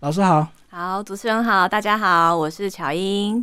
老师好，好，主持人好，大家好，我是巧英。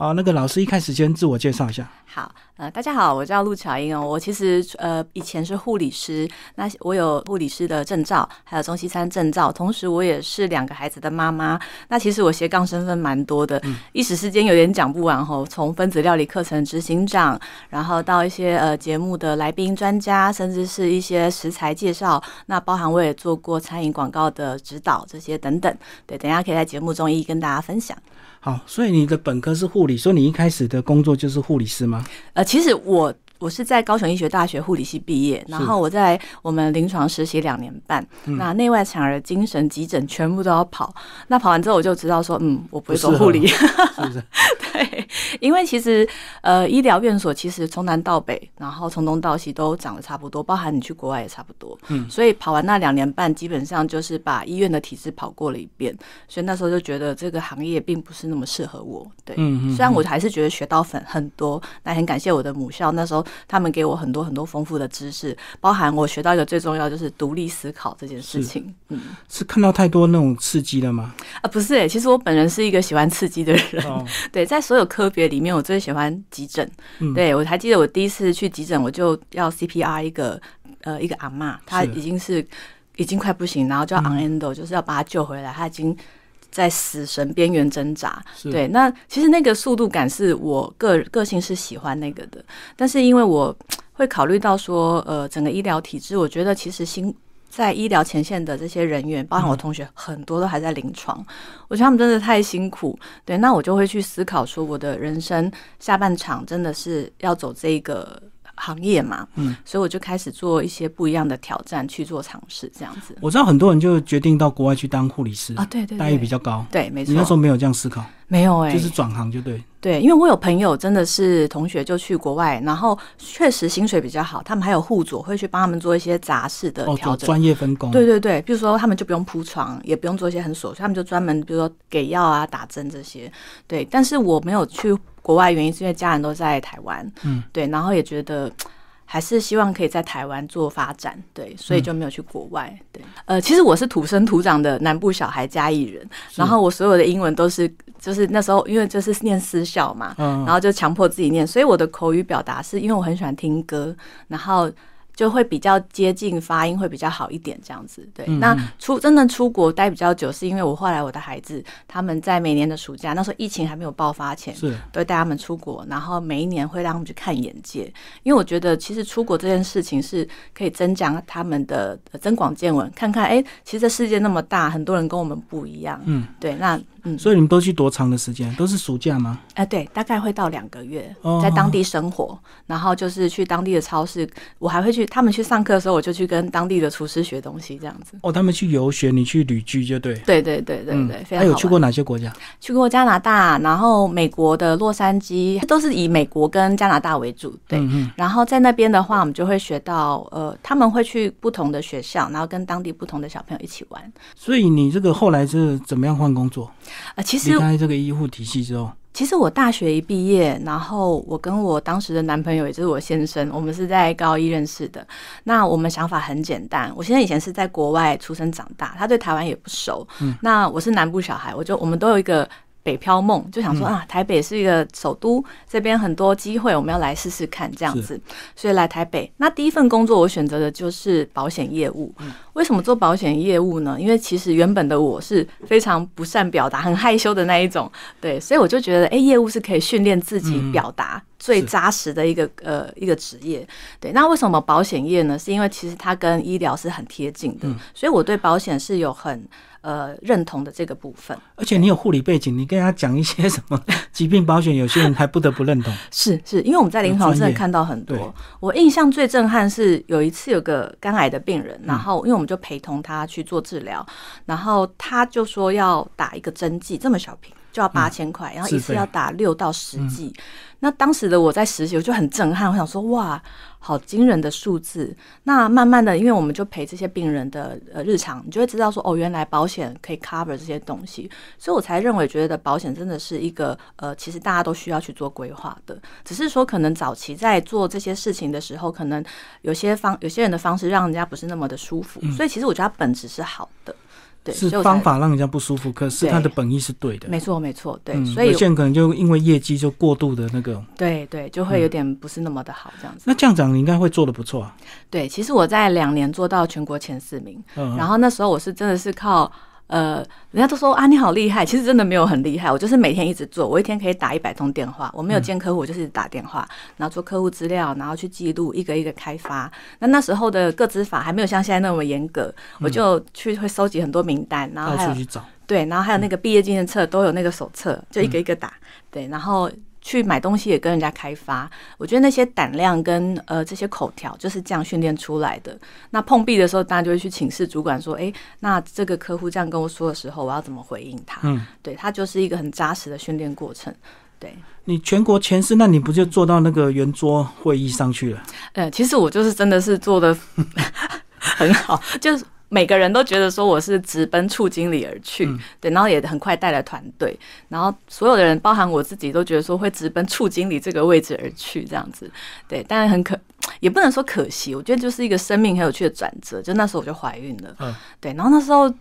好，那个老师一开始先自我介绍一下。好，呃，大家好，我叫陆巧英哦。我其实呃以前是护理师，那我有护理师的证照，还有中西餐证照，同时我也是两个孩子的妈妈。那其实我斜杠身份蛮多的，一时之间有点讲不完吼。从分子料理课程执行长，然后到一些呃节目的来宾专家，甚至是一些食材介绍，那包含我也做过餐饮广告的指导这些等等。对，等下可以在节目中一一跟大家分享。好，所以你的本科是护理，所以你一开始的工作就是护理师吗？呃，其实我我是在高雄医学大学护理系毕业，然后我在我们临床实习两年半，那内外产儿、精神、急诊全部都要跑。那跑完之后，我就知道说，嗯，我不会走护理。对，因为其实呃，医疗院所其实从南到北，然后从东到西都长得差不多，包含你去国外也差不多。嗯，所以跑完那两年半，基本上就是把医院的体制跑过了一遍，所以那时候就觉得这个行业并不是那么适合我。对，嗯嗯，虽然我还是觉得学到很很多，那很感谢我的母校，那时候他们给我很多很多丰富的知识，包含我学到一个最重要就是独立思考这件事情。嗯，是看到太多那种刺激了吗？啊，不是诶，其实我本人是一个喜欢刺激的人。对，在所有科别里面，我最喜欢急诊。对我还记得我第一次去急诊，我就要 CPR 一个呃一个阿妈，她已经是已经快不行，然后就要 on endo，就是要把她救回来，她已经在死神边缘挣扎。对，那其实那个速度感是我个个性是喜欢那个的，但是因为我会考虑到说，呃，整个医疗体制，我觉得其实新。在医疗前线的这些人员，包含我同学，很多都还在临床。我觉得他们真的太辛苦。对，那我就会去思考说，我的人生下半场真的是要走这个行业嘛？嗯，所以我就开始做一些不一样的挑战，去做尝试，这样子。我知道很多人就决定到国外去当护理师啊，对对，待遇比较高。对，没错。你那时候没有这样思考？没有哎，就是转行就对。对，因为我有朋友真的是同学就去国外，然后确实薪水比较好，他们还有护佐会去帮他们做一些杂事的调整，专业分工。对对对，比如说他们就不用铺床，也不用做一些很琐碎，他们就专门比如说给药啊、打针这些。对，但是我没有去国外，原因是因为家人都在台湾。嗯，对，然后也觉得。还是希望可以在台湾做发展，对，所以就没有去国外。对，呃，其实我是土生土长的南部小孩，嘉义人，然后我所有的英文都是，就是那时候因为就是念私校嘛，嗯然后就强迫自己念，所以我的口语表达是因为我很喜欢听歌，然后。就会比较接近发音会比较好一点，这样子对。那出真的出国待比较久，是因为我后来我的孩子他们在每年的暑假，那时候疫情还没有爆发前，是都带他们出国，然后每一年会让他们去看眼界，因为我觉得其实出国这件事情是可以增加他们的增广见闻，看看哎，其实这世界那么大，很多人跟我们不一样，嗯，对，那。所以你们都去多长的时间？都是暑假吗？哎，对，大概会到两个月，在当地生活，然后就是去当地的超市。我还会去他们去上课的时候，我就去跟当地的厨师学东西，这样子。哦，他们去游学，你去旅居，就对。对对对对对，非常。还有去过哪些国家？去过加拿大，然后美国的洛杉矶，都是以美国跟加拿大为主。对，然后在那边的话，我们就会学到，呃，他们会去不同的学校，然后跟当地不同的小朋友一起玩。所以你这个后来是怎么样换工作？啊，其实离开这个医护体系之后，其实我大学一毕业，然后我跟我当时的男朋友，也就是我先生，我们是在高一认识的。那我们想法很简单，我现在以前是在国外出生长大，他对台湾也不熟。嗯，那我是南部小孩，我就我们都有一个。北漂梦就想说啊，台北是一个首都，这边很多机会，我们要来试试看这样子，所以来台北。那第一份工作我选择的就是保险业务。为什么做保险业务呢？因为其实原本的我是非常不善表达、很害羞的那一种，对，所以我就觉得，哎，业务是可以训练自己表达最扎实的一个呃一个职业。对，那为什么保险业呢？是因为其实它跟医疗是很贴近的，所以我对保险是有很。呃，认同的这个部分，而且你有护理背景，你跟他讲一些什么 疾病保险，有些人还不得不认同。是是，因为我们在临床真的看到很多。我印象最震撼是有一次有个肝癌的病人，然后因为我们就陪同他去做治疗，然后他就说要打一个针剂，这么小瓶就要八千块，然后一次要打六到十剂。那当时的我在实习，我就很震撼，我想说哇。好惊人的数字！那慢慢的，因为我们就陪这些病人的呃日常，你就会知道说哦，原来保险可以 cover 这些东西，所以我才认为觉得保险真的是一个呃，其实大家都需要去做规划的。只是说可能早期在做这些事情的时候，可能有些方有些人的方式让人家不是那么的舒服，所以其实我觉得它本质是好的。对，是方法让人家不舒服，可是他的本意是对的。没错没错，对，嗯，所以有些人可能就因为业绩就过度的那个，对对就会有点不是那么的好这样子。那这样讲你应该会做的不错啊。对，其实我在两年做到全国前四名，嗯，然后那时候我是真的是靠。呃，人家都说啊，你好厉害，其实真的没有很厉害。我就是每天一直做，我一天可以打一百通电话。我没有见客户，我就是打电话，然后做客户资料，然后去记录，一个一个开发。那那时候的个资法还没有像现在那么严格，我就去会收集很多名单，然后还有找。对，然后还有那个毕业纪念册都有那个手册，就一个一个打。对，然后去买东西也跟人家开发。我觉得那些胆量跟呃这些口条就是这样训练出来的。那碰壁的时候，大家就会去请示主管说：“诶，那这个客户这样跟我说的时候，我要怎么回应他？”嗯，对，他就是一个很扎实的训练过程。对，你全国前四，那你不就做到那个圆桌会议上去了？呃，其实我就是真的是做的 很好，就是。每个人都觉得说我是直奔处经理而去，对，然后也很快带了团队，然后所有的人，包含我自己，都觉得说会直奔处经理这个位置而去，这样子，对，但是很可，也不能说可惜，我觉得就是一个生命很有趣的转折，就那时候我就怀孕了，嗯，对，然后那时候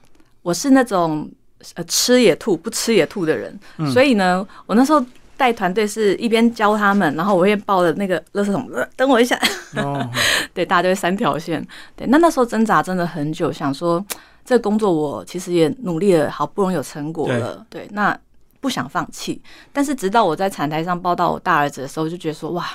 我是那种呃吃也吐，不吃也吐的人，所以呢，我那时候。带团队是一边教他们，然后我也抱着那个垃圾桶，呃、等我一下。哦，对，大家就会三条线。对，那那时候挣扎真的很久，想说这个工作我其实也努力了，好不容易有成果了，对，那不想放弃。但是直到我在产台上抱到我大儿子的时候，就觉得说哇，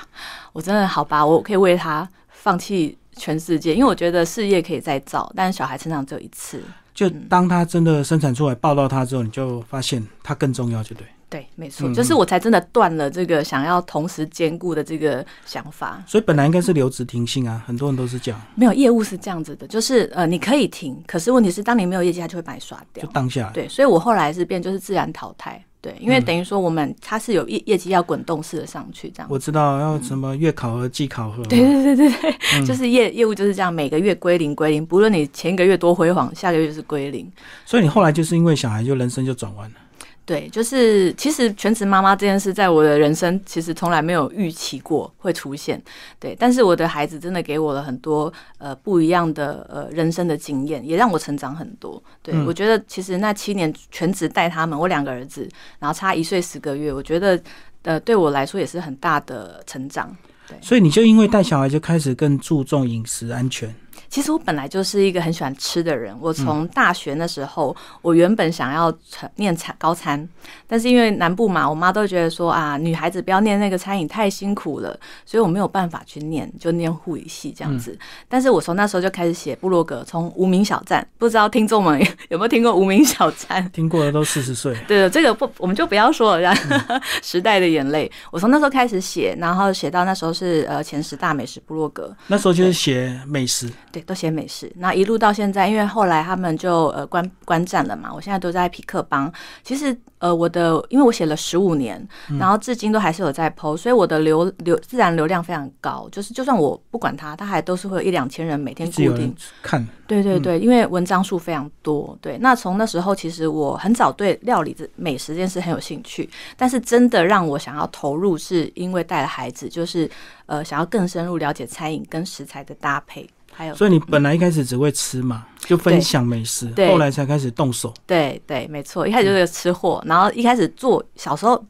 我真的好吧，我可以为他放弃全世界，因为我觉得事业可以再造，但是小孩成长只有一次。就当他真的生产出来抱到他之后，你就发现他更重要，就对。对，没错，就是我才真的断了这个想要同时兼顾的这个想法。所以本来应该是留职停薪啊，很多人都是这样。没有业务是这样子的，就是呃，你可以停，可是问题是，当你没有业绩，他就会把你刷掉。就当下。对，所以我后来是变就是自然淘汰。对，因为等于说我们它是有业业绩要滚动式的上去这样。我知道要什么月考核、季考核。对对对对对，就是业业务就是这样，每个月归零归零，不论你前一个月多辉煌，下个月就是归零。所以你后来就是因为小孩，就人生就转弯了。对，就是其实全职妈妈这件事，在我的人生其实从来没有预期过会出现。对，但是我的孩子真的给我了很多呃不一样的呃人生的经验，也让我成长很多。对我觉得其实那七年全职带他们，我两个儿子，然后差一岁十个月，我觉得呃对我来说也是很大的成长。对，所以你就因为带小孩就开始更注重饮食安全。其实我本来就是一个很喜欢吃的人。我从大学那时候，我原本想要念餐高餐，但是因为南部嘛，我妈都觉得说啊，女孩子不要念那个餐饮太辛苦了，所以我没有办法去念，就念护理系这样子。但是我从那时候就开始写部落格，从无名小站，不知道听众们 有没有听过无名小站？听过的都四十岁。对，这个不，我们就不要说了。时代的眼泪，我从那时候开始写，然后写到那时候是呃前十大美食部落格，那时候就是写美食。对，都写美食。那一路到现在，因为后来他们就呃关关站了嘛，我现在都在匹克邦。其实呃，我的因为我写了十五年，然后至今都还是有在 PO，所以我的流流自然流量非常高。就是就算我不管它，它还都是会有一两千人每天固定看。对对对，因为文章数非常多。对，那从那时候其实我很早对料理这美食这件事很有兴趣，但是真的让我想要投入，是因为带了孩子，就是呃想要更深入了解餐饮跟食材的搭配。还有，所以你本来一开始只会吃嘛，就分享美食，后来才开始动手。对对，没错，一开始就是吃货，然后一开始做，小时候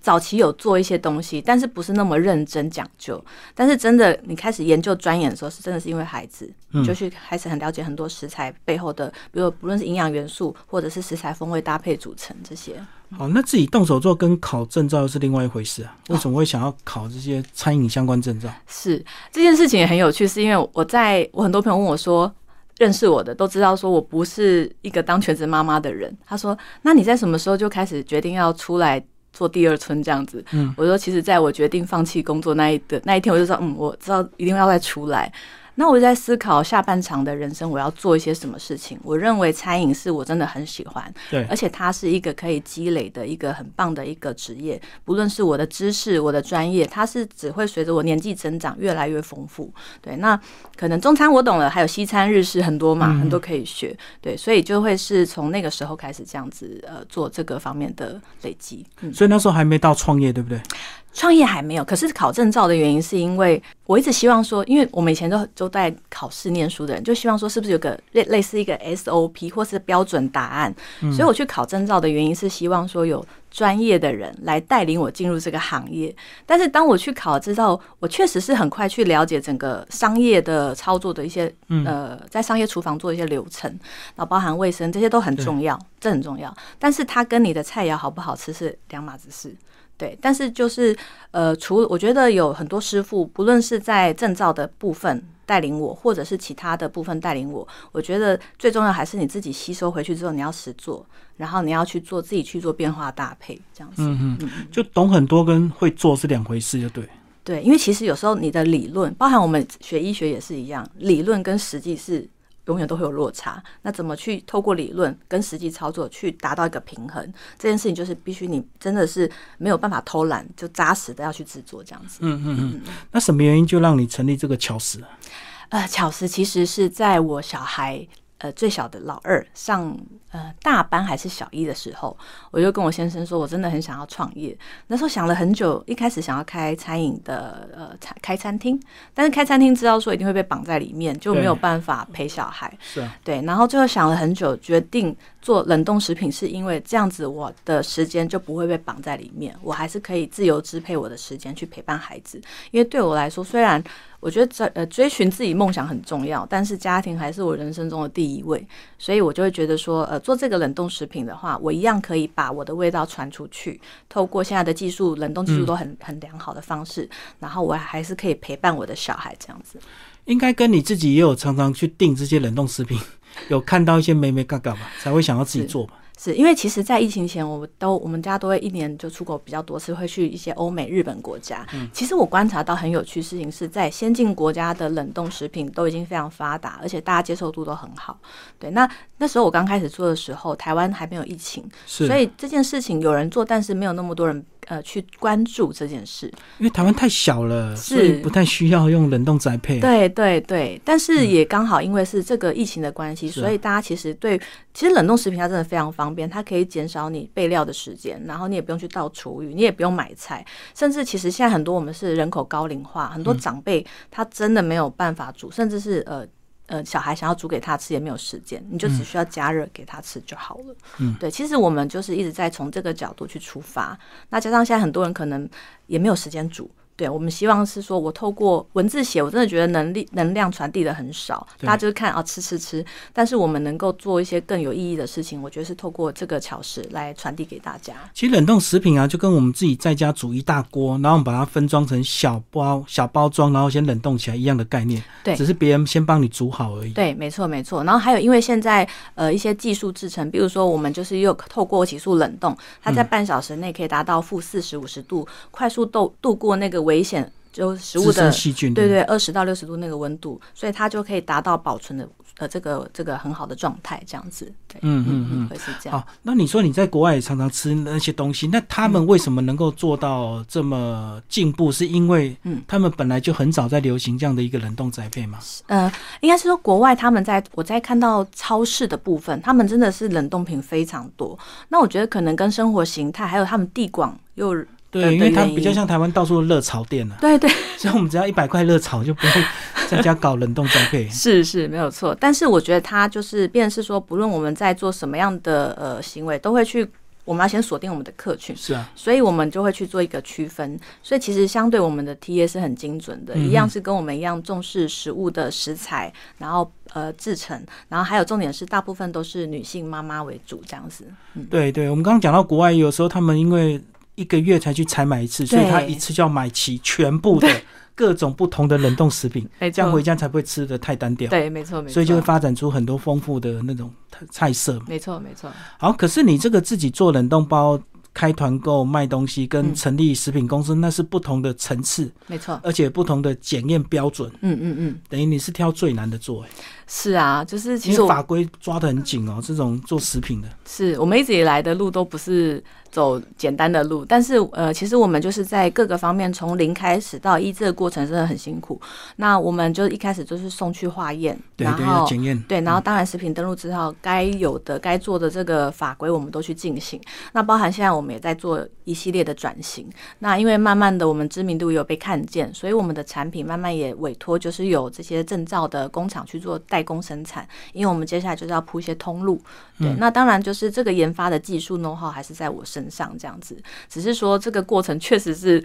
早期有做一些东西，但是不是那么认真讲究。但是真的，你开始研究钻研的时候，是真的是因为孩子，就去开始很了解很多食材背后的，比如不论是营养元素，或者是食材风味搭配组成这些。好，那自己动手做跟考证照又是另外一回事啊？为什么会想要考这些餐饮相关证照？是这件事情也很有趣，是因为我在我很多朋友问我说，认识我的都知道说我不是一个当全职妈妈的人。他说：“那你在什么时候就开始决定要出来做第二春这样子？”嗯，我说：“其实在我决定放弃工作那一的那一天，我就说，嗯，我知道一定要再出来。”那我在思考下半场的人生，我要做一些什么事情？我认为餐饮是我真的很喜欢，对，而且它是一个可以积累的一个很棒的一个职业。不论是我的知识、我的专业，它是只会随着我年纪增长越来越丰富。对，那可能中餐我懂了，还有西餐、日式很多嘛，很多可以学。对，所以就会是从那个时候开始这样子呃做这个方面的累积。嗯所以那时候还没到创业，对不对？创业还没有，可是考证照的原因是因为我一直希望说，因为我们以前都都在考试念书的人，就希望说是不是有个类类似一个 SOP 或是标准答案。所以我去考证照的原因是希望说有专业的人来带领我进入这个行业。但是当我去考证照，我确实是很快去了解整个商业的操作的一些呃，在商业厨房做一些流程，然后包含卫生这些都很重要，这很重要。但是它跟你的菜肴好不好吃是两码子事。对，但是就是呃，除我觉得有很多师傅，不论是在证照的部分带领我，或者是其他的部分带领我，我觉得最重要还是你自己吸收回去之后，你要实做，然后你要去做自己去做变化搭配，这样子。嗯嗯，就懂很多跟会做是两回事，就对。对，因为其实有时候你的理论，包含我们学医学也是一样，理论跟实际是。永远都会有落差，那怎么去透过理论跟实际操作去达到一个平衡？这件事情就是必须你真的是没有办法偷懒，就扎实的要去制作这样子。嗯嗯嗯。那什么原因就让你成立这个巧思？呃，巧思其实是在我小孩呃最小的老二上。呃，大班还是小一的时候，我就跟我先生说，我真的很想要创业。那时候想了很久，一开始想要开餐饮的，呃，餐开餐厅，但是开餐厅知道说一定会被绑在里面，就没有办法陪小孩。是啊，对。然后最后想了很久，决定做冷冻食品，是因为这样子我的时间就不会被绑在里面，我还是可以自由支配我的时间去陪伴孩子。因为对我来说，虽然我觉得追呃追寻自己梦想很重要，但是家庭还是我人生中的第一位，所以我就会觉得说，呃。做这个冷冻食品的话，我一样可以把我的味道传出去。透过现在的技术，冷冻技术都很很良好的方式，然后我还是可以陪伴我的小孩这样子。应该跟你自己也有常常去订这些冷冻食品，有看到一些美美嘎嘎吧，才会想要自己做吧。是因为其实，在疫情前，我们都我们家都会一年就出国比较多次，会去一些欧美、日本国家。嗯，其实我观察到很有趣事情是在先进国家的冷冻食品都已经非常发达，而且大家接受度都很好。对，那那时候我刚开始做的时候，台湾还没有疫情，所以这件事情有人做，但是没有那么多人。呃，去关注这件事，因为台湾太小了，所以不太需要用冷冻栽培。对对对，但是也刚好因为是这个疫情的关系，所以大家其实对，其实冷冻食品它真的非常方便，它可以减少你备料的时间，然后你也不用去倒厨余，你也不用买菜，甚至其实现在很多我们是人口高龄化，很多长辈他真的没有办法煮，甚至是呃。呃，小孩想要煮给他吃也没有时间，你就只需要加热给他吃就好了。嗯，对，其实我们就是一直在从这个角度去出发，那加上现在很多人可能也没有时间煮。对，我们希望是说，我透过文字写，我真的觉得能力能量传递的很少，大家就是看啊吃吃吃。但是我们能够做一些更有意义的事情，我觉得是透过这个巧事来传递给大家。其实冷冻食品啊，就跟我们自己在家煮一大锅，然后我们把它分装成小包小包装，然后先冷冻起来一样的概念。对，只是别人先帮你煮好而已。对，没错没错。然后还有，因为现在呃一些技术制成，比如说我们就是又透过起速冷冻，它在半小时内可以达到负四十五十度，快速度度过那个危险。就食物的细菌，对对，二十到六十度那个温度，所以它就可以达到保存的呃这个这个很好的状态，这样子。对，嗯嗯嗯，会是这样。好，那你说你在国外也常常吃那些东西，那他们为什么能够做到这么进步？是因为嗯，他们本来就很早在流行这样的一个冷冻栽培吗？呃，应该是说国外他们在我在看到超市的部分，他们真的是冷冻品非常多。那我觉得可能跟生活形态还有他们地广又。对，因为它比较像台湾到处热潮店了。对对，所以我们只要一百块热潮，就不会 在家搞冷冻栽培。是是，没有错。但是我觉得它就是，便是说，不论我们在做什么样的呃行为，都会去，我们要先锁定我们的客群。是啊，所以我们就会去做一个区分。所以其实相对我们的 T A 是很精准的，一样是跟我们一样重视食物的食材，然后呃制成，然后还有重点是大部分都是女性妈妈为主这样子。嗯，对对，我们刚刚讲到国外，有时候他们因为一个月才去采买一次，所以他一次就要买齐全部的 各种不同的冷冻食品，这样回家才不会吃的太单调。对，没错，没错。所以就会发展出很多丰富的那种菜色。没错，没错。好，可是你这个自己做冷冻包。开团购卖东西跟成立食品公司那是不同的层次，没错，而且不同的检验标准。嗯嗯嗯，等于你是挑最难的做。是啊，就是其实法规抓的很紧哦，这种做食品的。是我们一直以来的路都不是走简单的路，但是呃，其实我们就是在各个方面从零开始到一这个过程真的很辛苦。那我们就一开始就是送去化验，然后检验，对，然后当然食品登录之后该有的该做的这个法规我们都去进行。那包含现在我们。们也在做一系列的转型。那因为慢慢的我们知名度有被看见，所以我们的产品慢慢也委托就是有这些证照的工厂去做代工生产。因为我们接下来就是要铺一些通路，对，那当然就是这个研发的技术 know how 还是在我身上这样子。只是说这个过程确实是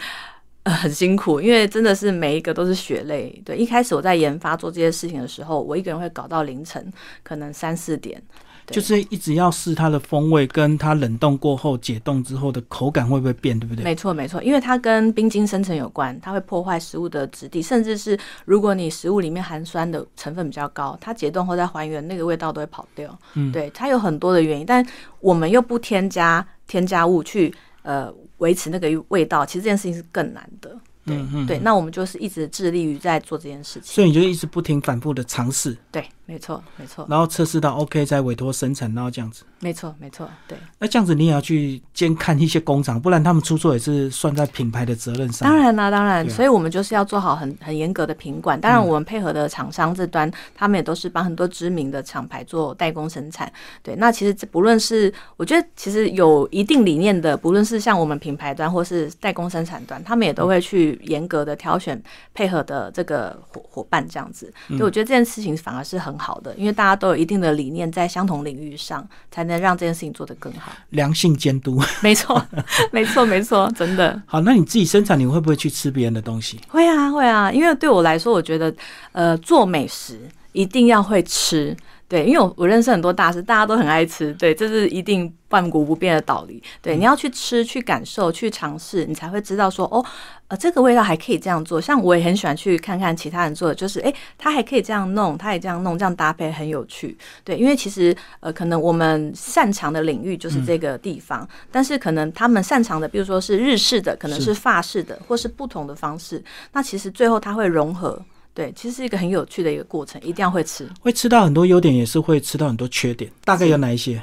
呃很辛苦，因为真的是每一个都是血泪。对，一开始我在研发做这些事情的时候，我一个人会搞到凌晨，可能三四点。就是一直要试它的风味，跟它冷冻过后解冻之后的口感会不会变，对不对？没错，没错，因为它跟冰晶生成有关，它会破坏食物的质地，甚至是如果你食物里面含酸的成分比较高，它解冻后再还原，那个味道都会跑掉。嗯，对，它有很多的原因，但我们又不添加添加物去呃维持那个味道，其实这件事情是更难的。对，对，那我们就是一直致力于在做这件事情，所以你就一直不停反复的尝试。对。没错，没错。然后测试到 OK，再委托生产，然后这样子。没错，没错。对。那这样子你也要去监看一些工厂，不然他们出错也是算在品牌的责任上。当然啦，当然。所以我们就是要做好很很严格的品管。当然，我们配合的厂商这端，他们也都是帮很多知名的厂牌做代工生产。对。那其实这不论是我觉得，其实有一定理念的，不论是像我们品牌端或是代工生产端，他们也都会去严格的挑选配合的这个伙伙伴，这样子。所以我觉得这件事情反而是很。好的，因为大家都有一定的理念，在相同领域上，才能让这件事情做得更好。良性监督，没错，没错，没错，真的。好，那你自己生产，你会不会去吃别人的东西？会啊，会啊，因为对我来说，我觉得，呃，做美食一定要会吃。对，因为我我认识很多大师，大家都很爱吃，对，这是一定万古不变的道理。对，你要去吃、去感受、去尝试，你才会知道说，哦，呃，这个味道还可以这样做。像我也很喜欢去看看其他人做的，就是，哎，他还可以这样弄，他也这样弄，这样搭配很有趣。对，因为其实，呃，可能我们擅长的领域就是这个地方，但是可能他们擅长的，比如说是日式的，可能是法式的，或是不同的方式，那其实最后它会融合。对，其实是一个很有趣的一个过程，一定要会吃，会吃到很多优点，也是会吃到很多缺点。大概有哪一些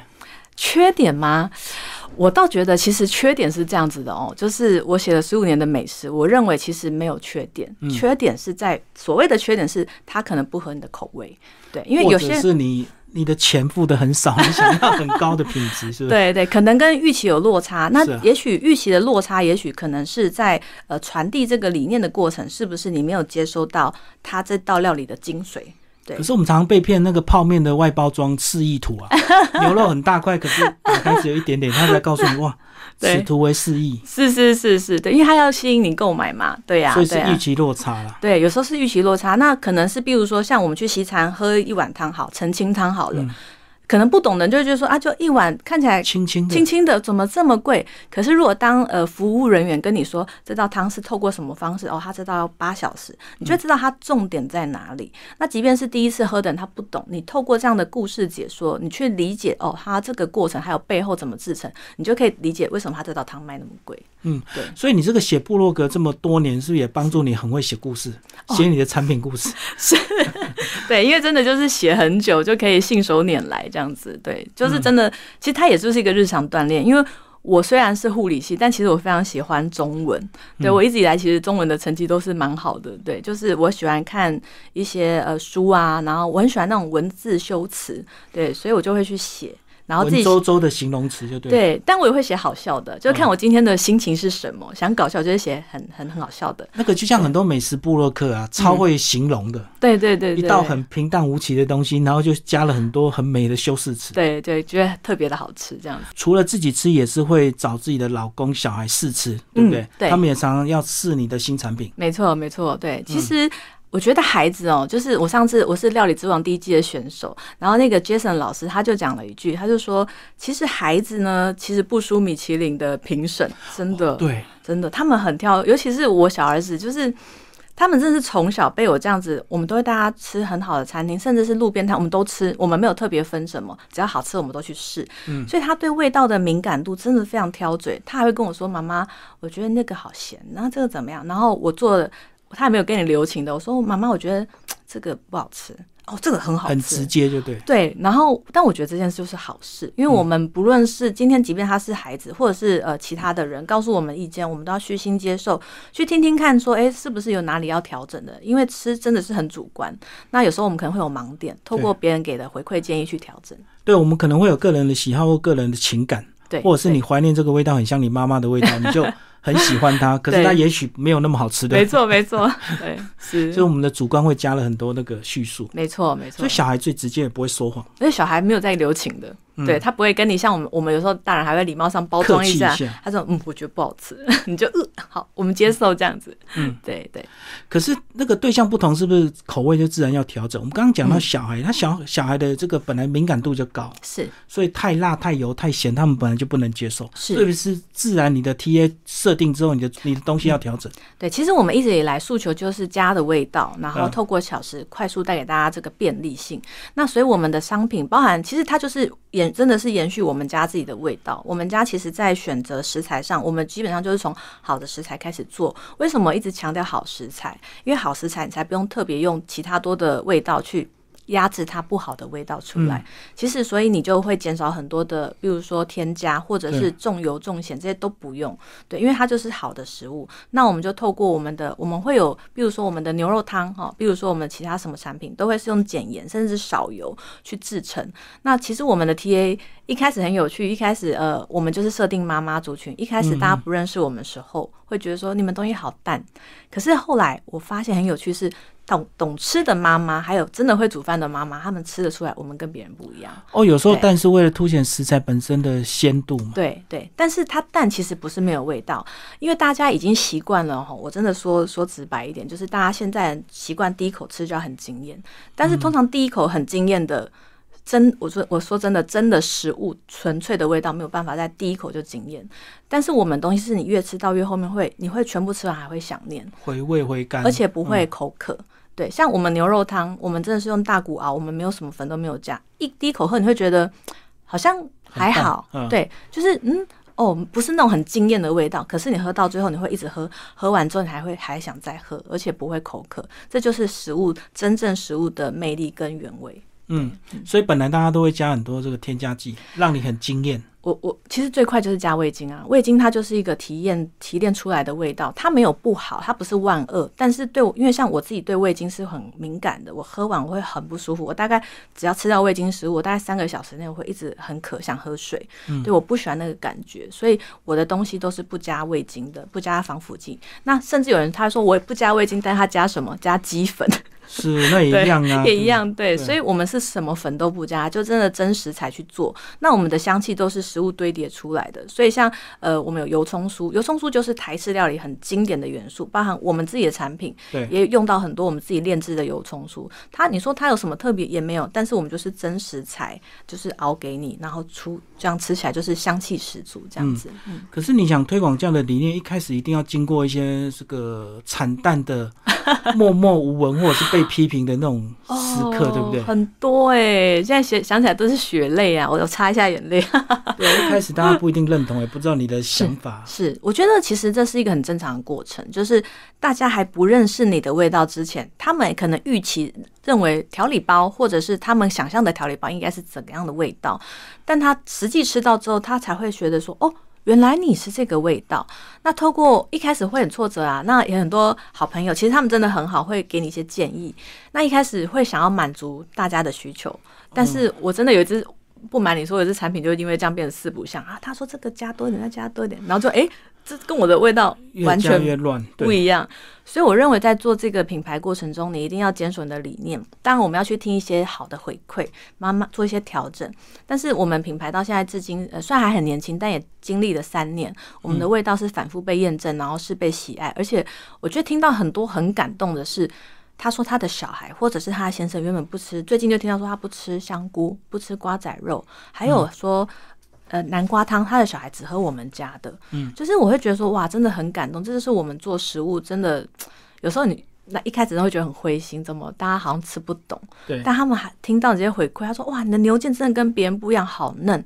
缺点吗？我倒觉得，其实缺点是这样子的哦，就是我写了十五年的美食，我认为其实没有缺点，缺点是在所谓的缺点是它可能不合你的口味。对，因为有些是你。你的钱付的很少，你想要很高的品质，是不是？对对，可能跟预期有落差。那也许预期的落差，也许可能是在呃传递这个理念的过程，是不是你没有接收到它这道料理的精髓？对。可是我们常常被骗，那个泡面的外包装示意图啊，牛肉很大块，可是打开只有一点点，他才告诉你哇。此图为示意，是是是是，对，因为他要吸引你购买嘛，对呀，所以是预期落差了。对，有时候是预期落差，那可能是比如说像我们去西餐喝一碗汤，好，澄清汤好了。可能不懂的人就会觉得说啊，就一碗看起来轻轻轻轻的，怎么这么贵？可是如果当呃服务人员跟你说这道汤是透过什么方式哦，他这道要八小时，你就知道它重点在哪里。那即便是第一次喝的人他不懂，你透过这样的故事解说，你去理解哦，他这个过程还有背后怎么制成，你就可以理解为什么他这道汤卖那么贵。嗯，对。所以你这个写部落格这么多年，是不是也帮助你很会写故事，写你的产品故事？是，对，因为真的就是写很久就可以信手拈来这样子，对。就是真的，其实它也就是一个日常锻炼。因为我虽然是护理系，但其实我非常喜欢中文。对我一直以来，其实中文的成绩都是蛮好的。对，就是我喜欢看一些呃书啊，然后我很喜欢那种文字修辞。对，所以我就会去写。然后自己周周的形容词就对，对，但我也会写好笑的，就看我今天的心情是什么，想搞笑就会写很很很好笑的。那个就像很多美食部落客啊，超会形容的，对对对，一道很平淡无奇的东西，然后就加了很多很美的修饰词，对对，觉得特别的好吃这样子。除了自己吃，也是会找自己的老公小孩试吃，对不对？对，他们也常常要试你的新产品。没错没错，对，其实。我觉得孩子哦，就是我上次我是料理之王第一季的选手，然后那个 Jason 老师他就讲了一句，他就说，其实孩子呢，其实不输米其林的评审，真的，对，真的，他们很挑，尤其是我小儿子，就是他们真是从小被我这样子，我们都会大家吃很好的餐厅，甚至是路边摊，我们都吃，我们没有特别分什么，只要好吃我们都去试，嗯，所以他对味道的敏感度真的非常挑嘴，他还会跟我说，妈妈，我觉得那个好咸，然后这个怎么样？然后我做的。他也没有跟你留情的。我说妈妈，我觉得这个不好吃哦，这个很好吃，很直接就对。对，然后但我觉得这件事就是好事，因为我们不论是今天，即便他是孩子，或者是呃其他的人，告诉我们意见，我们都要虚心接受，去听听看，说哎是不是有哪里要调整的？因为吃真的是很主观，那有时候我们可能会有盲点，透过别人给的回馈建议去调整。对，我们可能会有个人的喜好或个人的情感。对，或者是你怀念这个味道，很像你妈妈的味道，你就。很喜欢它，可是它也许没有那么好吃的。没错，没错，对，是。所以我们的主观会加了很多那个叙述。没错，没错。所以小孩最直接，也不会说谎。而且小孩没有在留情的。对他不会跟你像我们，我们有时候大人还会礼貌上包装一下。他说：“嗯，我觉得不好吃。”你就呃好，我们接受这样子。嗯，对对。可是那个对象不同，是不是口味就自然要调整？我们刚刚讲到小孩，他小小孩的这个本来敏感度就高，是，所以太辣、太油、太咸，他们本来就不能接受。是，特别是自然你的 T A 设定之后，你的你的东西要调整。对，其实我们一直以来诉求就是家的味道，然后透过小时快速带给大家这个便利性。那所以我们的商品包含，其实它就是延，真的是延续。我们家自己的味道，我们家其实，在选择食材上，我们基本上就是从好的食材开始做。为什么一直强调好食材？因为好食材，你才不用特别用其他多的味道去。压制它不好的味道出来，其实所以你就会减少很多的，比如说添加或者是重油重咸这些都不用，对，因为它就是好的食物。那我们就透过我们的，我们会有，比如说我们的牛肉汤哈，比如说我们其他什么产品都会是用减盐甚至是少油去制成。那其实我们的 TA 一开始很有趣，一开始呃，我们就是设定妈妈族群，一开始大家不认识我们时候会觉得说你们东西好淡，可是后来我发现很有趣是。懂懂吃的妈妈，还有真的会煮饭的妈妈，他们吃得出来，我们跟别人不一样。哦，有时候蛋是为了凸显食材本身的鲜度嘛。对对，但是它蛋其实不是没有味道，因为大家已经习惯了哈。我真的说说直白一点，就是大家现在习惯第一口吃就要很惊艳，但是通常第一口很惊艳的。真，我说我说真的，真的食物纯粹的味道没有办法在第一口就惊艳。但是我们东西是你越吃到越后面会，你会全部吃完还会想念，回味回甘，而且不会口渴。对，像我们牛肉汤，我们真的是用大骨熬，我们没有什么粉都没有加，一第一口喝你会觉得好像还好。对，就是嗯哦，不是那种很惊艳的味道，可是你喝到最后你会一直喝，喝完之后你还会还想再喝，而且不会口渴。这就是食物真正食物的魅力跟原味。嗯，所以本来大家都会加很多这个添加剂，让你很惊艳。我我其实最快就是加味精啊，味精它就是一个提炼提炼出来的味道，它没有不好，它不是万恶，但是对我，因为像我自己对味精是很敏感的，我喝完我会很不舒服，我大概只要吃到味精食物，我大概三个小时内我会一直很渴，想喝水，对，我不喜欢那个感觉，所以我的东西都是不加味精的，不加防腐剂。那甚至有人他说我不加味精，但他加什么？加鸡粉。是，那也一样啊，也一样，对，所以我们是什么粉都不加，就真的真实材去做。那我们的香气都是食物堆叠出来的，所以像呃，我们有油葱酥，油葱酥就是台式料理很经典的元素，包含我们自己的产品，对，也用到很多我们自己炼制的油葱酥。它你说它有什么特别也没有，但是我们就是真食材，就是熬给你，然后出这样吃起来就是香气十足这样子。嗯，可是你想推广这样的理念，一开始一定要经过一些这个惨淡的 默默无闻，或者是被。批评的那种时刻，对不对？很多哎，现在想想起来都是血泪啊！我要擦一下眼泪。对，一开始大家不一定认同，也不知道你的想法。是，我觉得其实这是一个很正常的过程，就是大家还不认识你的味道之前，他们可能预期认为调理包，或者是他们想象的调理包应该是怎样的味道，但他实际吃到之后，他才会觉得说，哦。原来你是这个味道，那透过一开始会很挫折啊，那也很多好朋友，其实他们真的很好，会给你一些建议。那一开始会想要满足大家的需求，但是我真的有一支不瞒你说，有些产品就因为这样变成四不像啊。他说这个加多一点，再加多一点，然后就哎。这跟我的味道完全越乱不一样，所以我认为在做这个品牌过程中，你一定要坚守你的理念。当然，我们要去听一些好的回馈，慢慢做一些调整。但是我们品牌到现在至今，呃，虽然还很年轻，但也经历了三年，我们的味道是反复被验证，然后是被喜爱。而且，我觉得听到很多很感动的是，他说他的小孩或者是他的先生原本不吃，最近就听到说他不吃香菇，不吃瓜仔肉，还有说。呃，南瓜汤，他的小孩只喝我们家的，嗯，就是我会觉得说，哇，真的很感动，这就是我们做食物真的，有时候你那一开始都会觉得很灰心，怎么大家好像吃不懂，对，但他们还听到这些回馈，他说，哇，你的牛腱真的跟别人不一样，好嫩，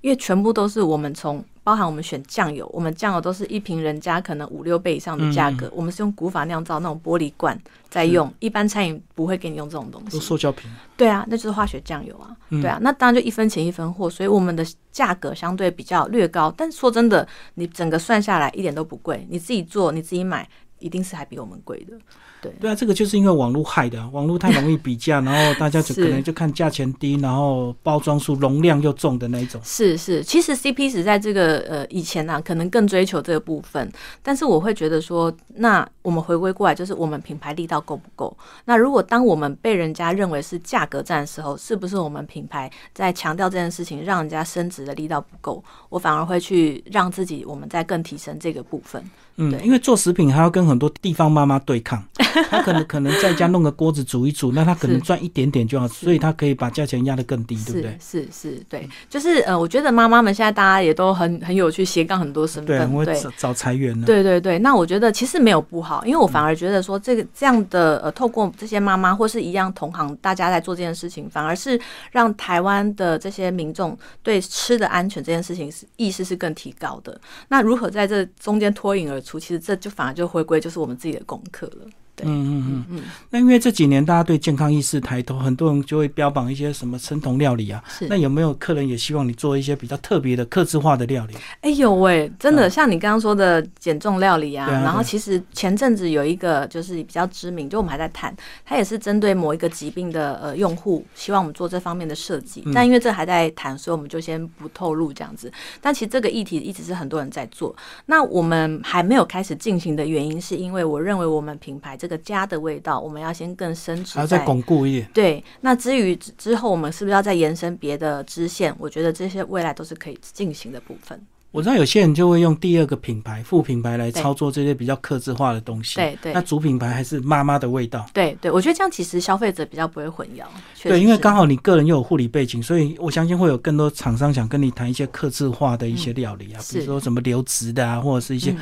因为全部都是我们从。包含我们选酱油，我们酱油都是一瓶人家可能五六倍以上的价格，我们是用古法酿造那种玻璃罐在用，一般餐饮不会给你用这种东西。塑胶瓶。对啊，那就是化学酱油啊。对啊，那当然就一分钱一分货，所以我们的价格相对比较略高。但说真的，你整个算下来一点都不贵，你自己做你自己买。一定是还比我们贵的。对对啊，这个就是因为网络害的，网络太容易比价，然后大家就可能就看价钱低，然后包装数容量又重的那一种。是是，其实 CP 值在这个呃以前呢，可能更追求这个部分，但是我会觉得说，那我们回归过来，就是我们品牌力道够不够？那如果当我们被人家认为是价格战的时候，是不是我们品牌在强调这件事情，让人家升值的力道不够？我反而会去让自己，我们再更提升这个部分。嗯，因为做食品还要跟很多地方妈妈对抗，他可能可能在家弄个锅子煮一煮，那他可能赚一点点就好，所以他可以把价钱压得更低，对不对？是是，对，就是呃，我觉得妈妈们现在大家也都很很有趣，斜杠很多身份，对，找找裁员呢。对对对，那我觉得其实没有不好，因为我反而觉得说这个这样的呃，透过这些妈妈或是一样同行，大家在做这件事情，反而是让台湾的这些民众对吃的安全这件事情是意识是更提高的。那如何在这中间脱颖而出？其实这就反而就回归就是我们自己的功课了。嗯嗯嗯嗯。那因为这几年大家对健康意识抬头，很多人就会标榜一些什么生酮料理啊。是。那有没有客人也希望你做一些比较特别的、克制化的料理？哎呦喂，真的像你刚刚说的减重料理啊。然后其实前阵子有一个就是比较知名，就我们还在谈，它也是针对某一个疾病的呃用户，希望我们做这方面的设计。但因为这还在谈，所以我们就先不透露这样子。但其实这个议题一直是很多人在做。那我们还没有开始进行的原因，是因为我认为我们品牌这个家的味道，我们要先更深植，还要再巩固一点。对，那至于之后我们是不是要再延伸别的支线？我觉得这些未来都是可以进行的部分。我知道有些人就会用第二个品牌、副品牌来操作这些比较克制化的东西。对对，那主品牌还是妈妈的味道。对对，我觉得这样其实消费者比较不会混淆。对，因为刚好你个人又有护理背景，所以我相信会有更多厂商想跟你谈一些克制化的一些料理啊，比如说什么流质的啊，或者是一些。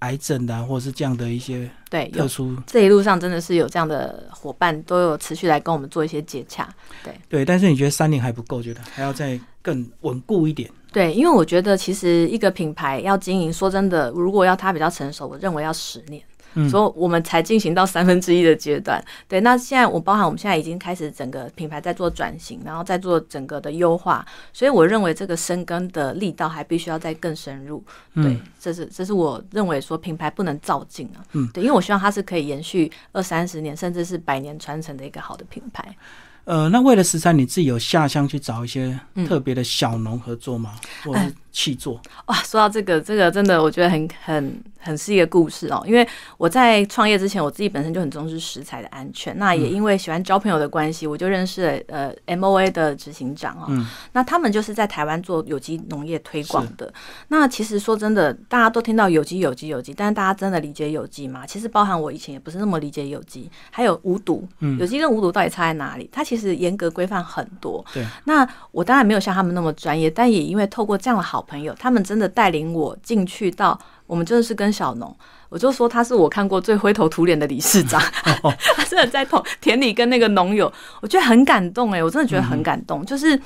癌症的，或者是这样的一些对特殊，这一路上真的是有这样的伙伴，都有持续来跟我们做一些接洽。对对，但是你觉得三年还不够，觉得还要再更稳固一点？对，因为我觉得其实一个品牌要经营，说真的，如果要它比较成熟，我认为要十年。所以我们才进行到三分之一的阶段，对。那现在我包含我们现在已经开始整个品牌在做转型，然后在做整个的优化，所以我认为这个深耕的力道还必须要再更深入。对，这是这是我认为说品牌不能造进啊。嗯，对，因为我希望它是可以延续二三十年，甚至是百年传承的一个好的品牌。呃，那为了十三，你自己有下乡去找一些特别的小农合作吗？或者气做？哇，说到这个，这个真的我觉得很很。很是一个故事哦，因为我在创业之前，我自己本身就很重视食材的安全。那也因为喜欢交朋友的关系，我就认识了呃 M O A 的执行长哦。那他们就是在台湾做有机农业推广的。那其实说真的，大家都听到有机、有机、有机，但是大家真的理解有机吗？其实包含我以前也不是那么理解有机。还有无毒，嗯有机跟无毒到底差在哪里？它其实严格规范很多。对。那我当然没有像他们那么专业，但也因为透过这样的好朋友，他们真的带领我进去到。我们真的是跟小农，我就说他是我看过最灰头土脸的理事长，他真的在田田里跟那个农友，我觉得很感动哎，我真的觉得很感动，就是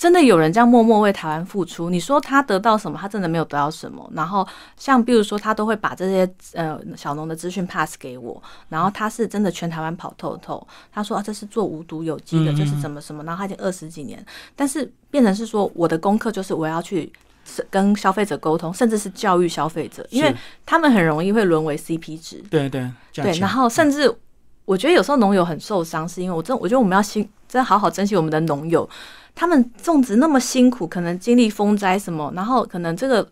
真的有人这样默默为台湾付出。你说他得到什么？他真的没有得到什么。然后像比如说，他都会把这些呃小农的资讯 pass 给我，然后他是真的全台湾跑透透。他说啊，这是做无毒有机的，就是怎么什么，然后他已经二十几年，但是变成是说我的功课就是我要去。跟消费者沟通，甚至是教育消费者，因为他们很容易会沦为 CP 值。对对对，然后甚至我觉得有时候农友很受伤，是因为我真我觉得我们要心真好好珍惜我们的农友，他们种植那么辛苦，可能经历风灾什么，然后可能这个。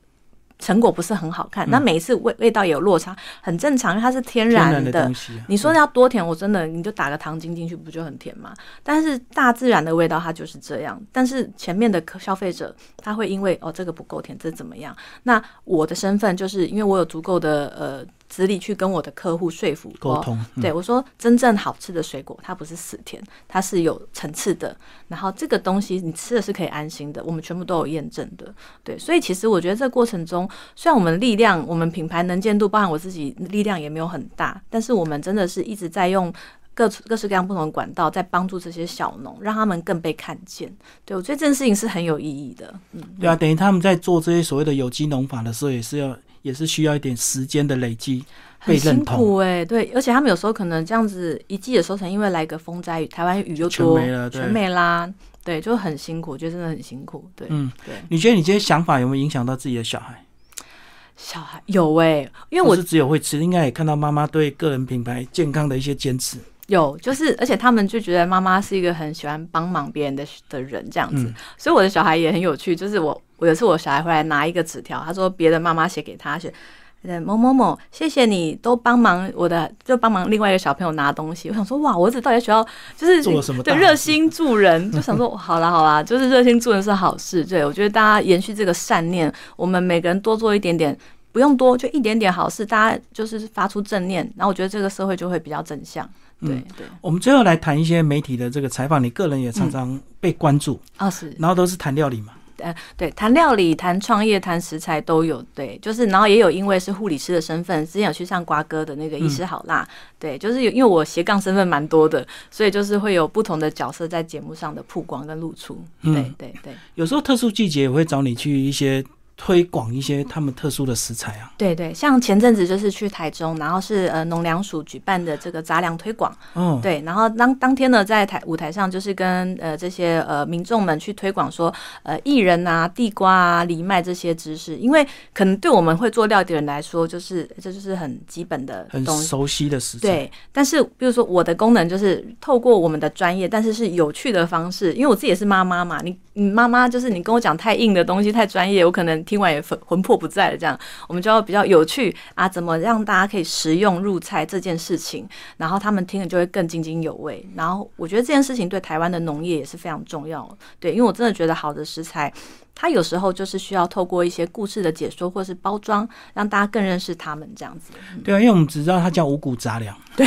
成果不是很好看，那每一次味味道也有落差，很正常，因为它是天然的。你说要多甜，我真的你就打个糖精进去，不就很甜吗？但是大自然的味道它就是这样。但是前面的消费者他会因为哦这个不够甜，这怎么样？那我的身份就是因为我有足够的呃。资历去跟我的客户说服沟通，对我说真正好吃的水果，它不是死甜，它是有层次的。然后这个东西你吃的是可以安心的，我们全部都有验证的。对，所以其实我觉得这过程中，虽然我们力量，我们品牌能见度，包含我自己力量也没有很大，但是我们真的是一直在用各各式各样不同的管道，在帮助这些小农，让他们更被看见。对我觉得这件事情是很有意义的。嗯，对啊，等于他们在做这些所谓的有机农法的时候，也是要。也是需要一点时间的累积，很辛苦哎，对，而且他们有时候可能这样子一季的收成，因为来个风灾雨，台湾雨又多，全没啦，对，就很辛苦，我觉得真的很辛苦，对，嗯，对。你觉得你这些想法有没有影响到自己的小孩？小孩有哎，因为我是只有会吃，应该也看到妈妈对个人品牌健康的一些坚持。有，就是而且他们就觉得妈妈是一个很喜欢帮忙别人的的人这样子，所以我的小孩也很有趣。就是我，我有次我小孩回来拿一个纸条，他说别的妈妈写给他写。某某某，谢谢你都帮忙我的，就帮忙另外一个小朋友拿东西。我想说，哇，我儿子到底学校就是做什么？对，热心助人，就想说，好啦好啦，就是热心助人是好事。对我觉得大家延续这个善念，我们每个人多做一点点，不用多，就一点点好事，大家就是发出正念，然后我觉得这个社会就会比较正向。对对。我们最后来谈一些媒体的这个采访，你个人也常常被关注啊，是，然后都是谈料理嘛。呃，对，谈料理、谈创业、谈食材都有，对，就是，然后也有因为是护理师的身份，之前有去上瓜哥的那个医师好辣，对，就是有因为我斜杠身份蛮多的，所以就是会有不同的角色在节目上的曝光跟露出，对对对，有时候特殊季节也会找你去一些。推广一些他们特殊的食材啊，对对，像前阵子就是去台中，然后是呃农粮署举办的这个杂粮推广，嗯，对，然后当当天呢在台舞台上就是跟呃这些呃民众们去推广说呃薏仁啊、地瓜啊、藜麦这些知识，因为可能对我们会做料理的人来说，就是这就是很基本的、很熟悉的食材。对，但是比如说我的功能就是透过我们的专业，但是是有趣的方式，因为我自己也是妈妈嘛，你你妈妈就是你跟我讲太硬的东西太专业，我可能。听完也魂魂魄不在了，这样我们就要比较有趣啊，怎么让大家可以食用入菜这件事情，然后他们听了就会更津津有味。然后我觉得这件事情对台湾的农业也是非常重要，对，因为我真的觉得好的食材。它有时候就是需要透过一些故事的解说或是包装，让大家更认识他们这样子。对啊，因为我们只知道它叫五谷杂粮，对，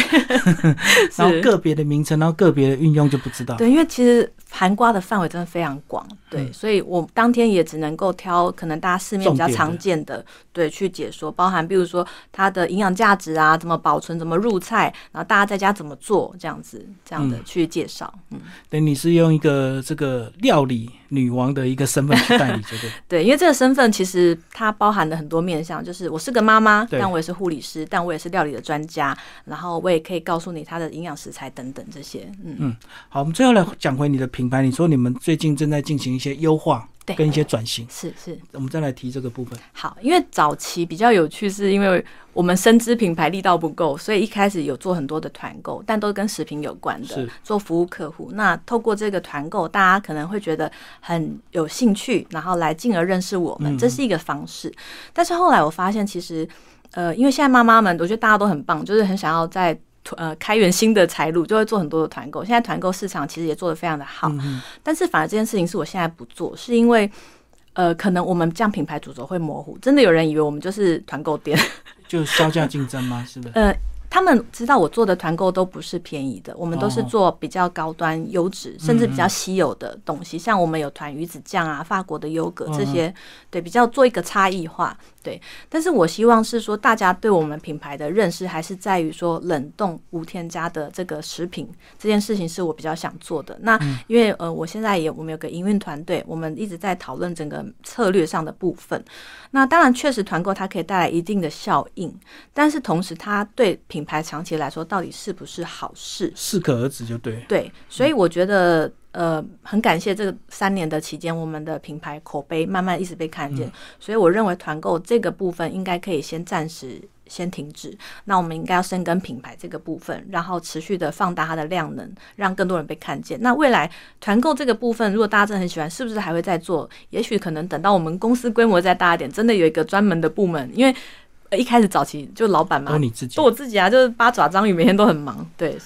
然后个别的名称，然后个别的运用就不知道。对，因为其实含瓜的范围真的非常广，对，所以我当天也只能够挑可能大家市面比较常见的，对，去解说，包含比如说它的营养价值啊，怎么保存，怎么入菜，然后大家在家怎么做，这样子这样的去介绍。嗯，对，你是用一个这个料理女王的一个身份。代理对 对，因为这个身份其实它包含了很多面向，就是我是个妈妈，但我也是护理师，但我也是料理的专家，然后我也可以告诉你它的营养食材等等这些。嗯嗯，好，我们最后来讲回你的品牌，你说你们最近正在进行一些优化。跟一些转型是是，我们再来提这个部分。好，因为早期比较有趣，是因为我们深知品牌力道不够，所以一开始有做很多的团购，但都是跟食品有关的，做服务客户。那透过这个团购，大家可能会觉得很有兴趣，然后来进而认识我们，这是一个方式。但是后来我发现，其实呃，因为现在妈妈们，我觉得大家都很棒，就是很想要在。呃，开源新的财路就会做很多的团购。现在团购市场其实也做的非常的好，但是反而这件事情是我现在不做，是因为呃，可能我们这样品牌主轴会模糊，真的有人以为我们就是团购店，就销价竞争吗？是不是？呃。他们知道我做的团购都不是便宜的，我们都是做比较高端、优质，甚至比较稀有的东西。像我们有团鱼子酱啊、法国的优格这些，对，比较做一个差异化。对，但是我希望是说，大家对我们品牌的认识还是在于说冷冻无添加的这个食品这件事情是我比较想做的。那因为呃，我现在也我们有个营运团队，我们一直在讨论整个策略上的部分。那当然，确实团购它可以带来一定的效应，但是同时它对品牌长期来说到底是不是好事？适可而止就对。对，所以我觉得。呃，很感谢这个三年的期间，我们的品牌口碑慢慢一直被看见，所以我认为团购这个部分应该可以先暂时先停止。那我们应该要深耕品牌这个部分，然后持续的放大它的量能，让更多人被看见。那未来团购这个部分，如果大家真的很喜欢，是不是还会再做？也许可能等到我们公司规模再大一点，真的有一个专门的部门，因为一开始早期就老板嘛，都你自己，都我自己啊，就是八爪章鱼，每天都很忙。对，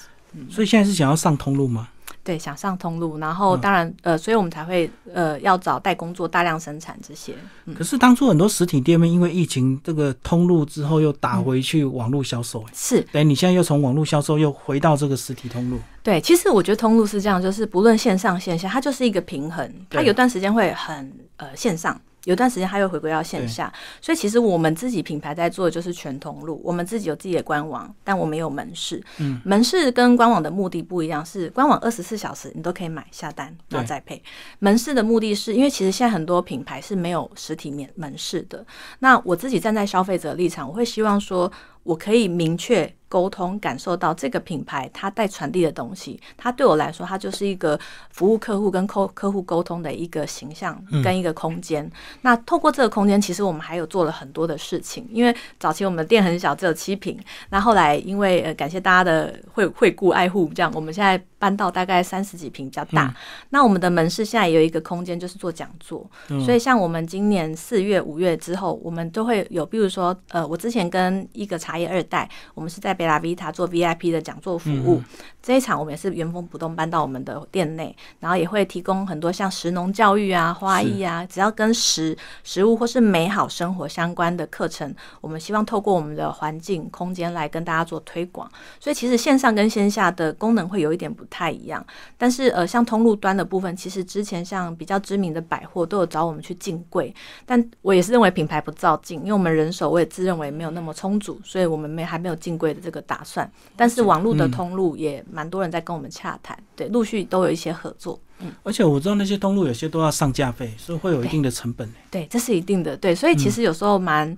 所以现在是想要上通路吗？对，想上通路，然后当然，呃，所以我们才会呃要找代工做大量生产这些。可是当初很多实体店面因为疫情这个通路之后，又打回去网络销售。是，等你现在又从网络销售又回到这个实体通路。对，其实我觉得通路是这样，就是不论线上线下，它就是一个平衡。它有段时间会很呃线上。有段时间它又回归到线下，所以其实我们自己品牌在做的就是全通路。我们自己有自己的官网，但我们有门市。嗯，门市跟官网的目的不一样，是官网二十四小时你都可以买下单，然后再配。门市的目的是因为其实现在很多品牌是没有实体面门市的。那我自己站在消费者立场，我会希望说。我可以明确。沟通感受到这个品牌它带传递的东西，它对我来说，它就是一个服务客户跟客客户沟通的一个形象跟一个空间。那透过这个空间，其实我们还有做了很多的事情。因为早期我们的店很小，只有七平，那后来因为呃感谢大家的惠惠顾爱护，这样我们现在搬到大概三十几平比较大。那我们的门市现在有一个空间，就是做讲座。所以像我们今年四月、五月之后，我们都会有，比如说呃，我之前跟一个茶叶二代，我们是在贝。拉 Vita 做 VIP 的讲座服务，这一场我们也是原封不动搬到我们的店内，然后也会提供很多像食农教育啊、花艺啊，只要跟食食物或是美好生活相关的课程，我们希望透过我们的环境空间来跟大家做推广。所以其实线上跟线下的功能会有一点不太一样，但是呃，像通路端的部分，其实之前像比较知名的百货都有找我们去进柜，但我也是认为品牌不造进，因为我们人手我也自认为没有那么充足，所以我们没还没有进柜的这个。个打算，但是网络的通路也蛮多人在跟我们洽谈，对，陆续都有一些合作。嗯，而且我知道那些通路有些都要上架费，所以会有一定的成本。对，这是一定的。对，所以其实有时候蛮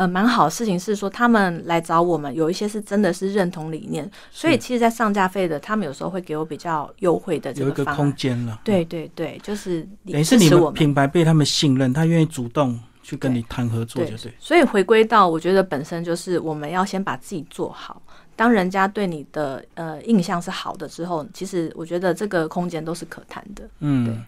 呃蛮好的事情是说，他们来找我们，有一些是真的是认同理念，所以其实，在上架费的，他们有时候会给我比较优惠的有一个空间了。对对对，就是等于是你们品牌被他们信任，他愿意主动。去跟你谈合作，就对。所以回归到，我觉得本身就是我们要先把自己做好。当人家对你的呃印象是好的之后，其实我觉得这个空间都是可谈的。嗯，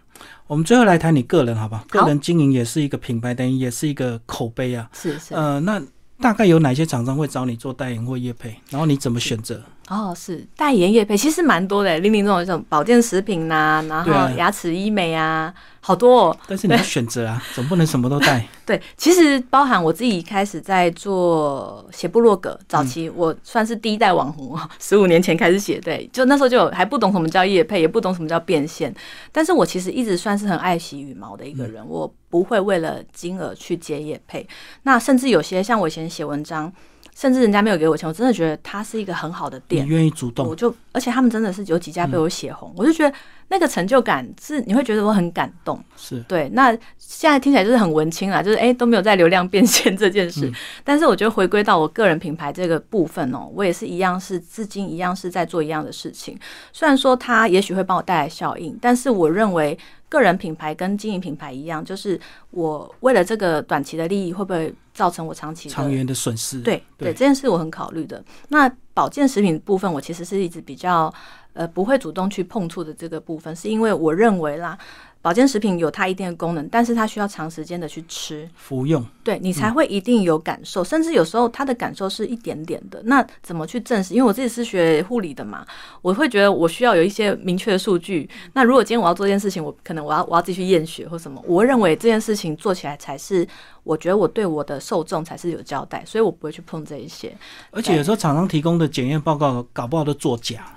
我们最后来谈你个人，好吧？个人经营也是一个品牌，等于也是一个口碑啊。是是。呃，那大概有哪些厂商会找你做代言或业配？然后你怎么选择？哦，是代言业配，其实蛮多的，零零这种保健食品呐，然后牙齿医美啊，好多。哦。但是你要选择啊，总不能什么都带。对，其实包含我自己开始在做写部落格，早期我算是第一代网红，十五年前开始写，对，就那时候就还不懂什么叫业配，也不懂什么叫变现，但是我其实一直算是很爱惜羽毛的一个人，我不会为了金额去接业配，那甚至有些像我以前写文章。甚至人家没有给我钱，我真的觉得它是一个很好的店。你愿意主动，我就而且他们真的是有几家被我写红，我就觉得那个成就感是你会觉得我很感动。是对，那现在听起来就是很文青啦，就是哎都没有在流量变现这件事。但是我觉得回归到我个人品牌这个部分哦，我也是一样是至今一样是在做一样的事情。虽然说它也许会帮我带来效应，但是我认为。个人品牌跟经营品牌一样，就是我为了这个短期的利益，会不会造成我长期长远的损失？对对，这件事我很考虑的。那保健食品部分，我其实是一直比较呃不会主动去碰触的这个部分，是因为我认为啦。保健食品有它一定的功能，但是它需要长时间的去吃服用，对你才会一定有感受，甚至有时候它的感受是一点点的。那怎么去证实？因为我自己是学护理的嘛，我会觉得我需要有一些明确的数据。那如果今天我要做这件事情，我可能我要我要自己去验血或什么，我认为这件事情做起来才是。我觉得我对我的受众才是有交代，所以我不会去碰这一些。而且有时候厂商提供的检验报告搞不好都作假，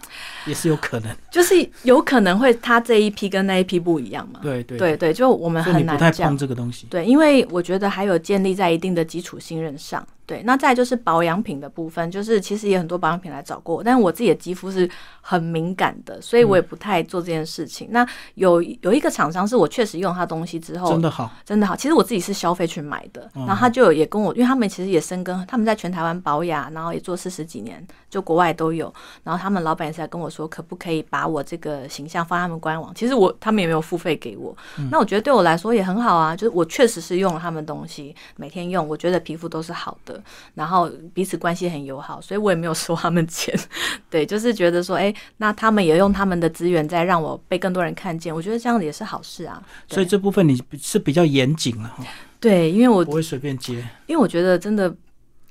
也是有可能。就是有可能会他这一批跟那一批不一样嘛？对对对对，就我们很难讲这个东西。对，因为我觉得还有建立在一定的基础信任上。对，那再就是保养品的部分，就是其实也很多保养品来找过我，但是我自己的肌肤是很敏感的，所以我也不太做这件事情。那有有一个厂商是我确实用他东西之后真的好，真的好。其实我自己是消费去买的，然后他就也跟我，因为他们其实也深耕，他们在全台湾保养，然后也做四十几年，就国外都有。然后他们老板也是在跟我说，可不可以把我这个形象放他们官网？其实我他们也没有付费给我，那我觉得对我来说也很好啊，就是我确实是用了他们东西，每天用，我觉得皮肤都是好的，然后。彼此关系很友好，所以我也没有收他们钱。对，就是觉得说，哎，那他们也用他们的资源在让我被更多人看见，我觉得这样子也是好事啊。所以这部分你是比较严谨了哈。对，因为我不会随便接，因为我觉得真的。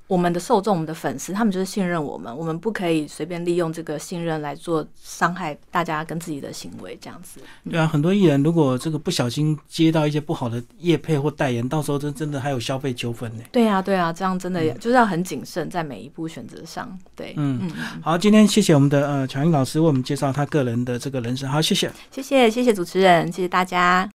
我们的受众，我们的粉丝，他们就是信任我们，我们不可以随便利用这个信任来做伤害大家跟自己的行为，这样子。对啊，很多艺人如果这个不小心接到一些不好的业配或代言，到时候真真的还有消费纠纷呢。对啊，对啊，这样真的就是要很谨慎在每一步选择上。对，嗯嗯。好，今天谢谢我们的呃乔英老师为我们介绍他个人的这个人生。好，谢谢，谢谢，谢谢主持人，谢谢大家。